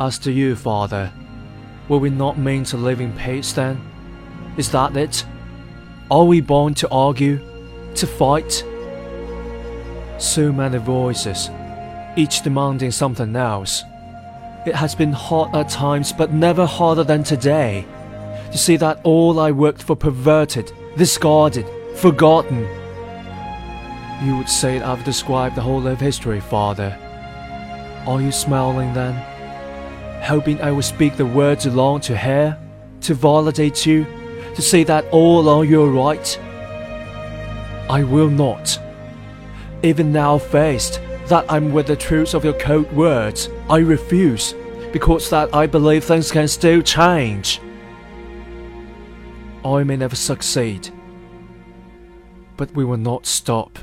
As to you, father, were we not meant to live in peace then? Is that it? Are we born to argue, to fight? So many voices, each demanding something else. It has been hard at times, but never harder than today. To see that all I worked for perverted, discarded, forgotten. You would say I've described the whole of history, father. Are you smiling then? Hoping I will speak the words you long to hear, to validate you, to say that all along you're your right? I will not. Even now faced that I'm with the truth of your cold words, I refuse, because that I believe things can still change. I may never succeed, but we will not stop.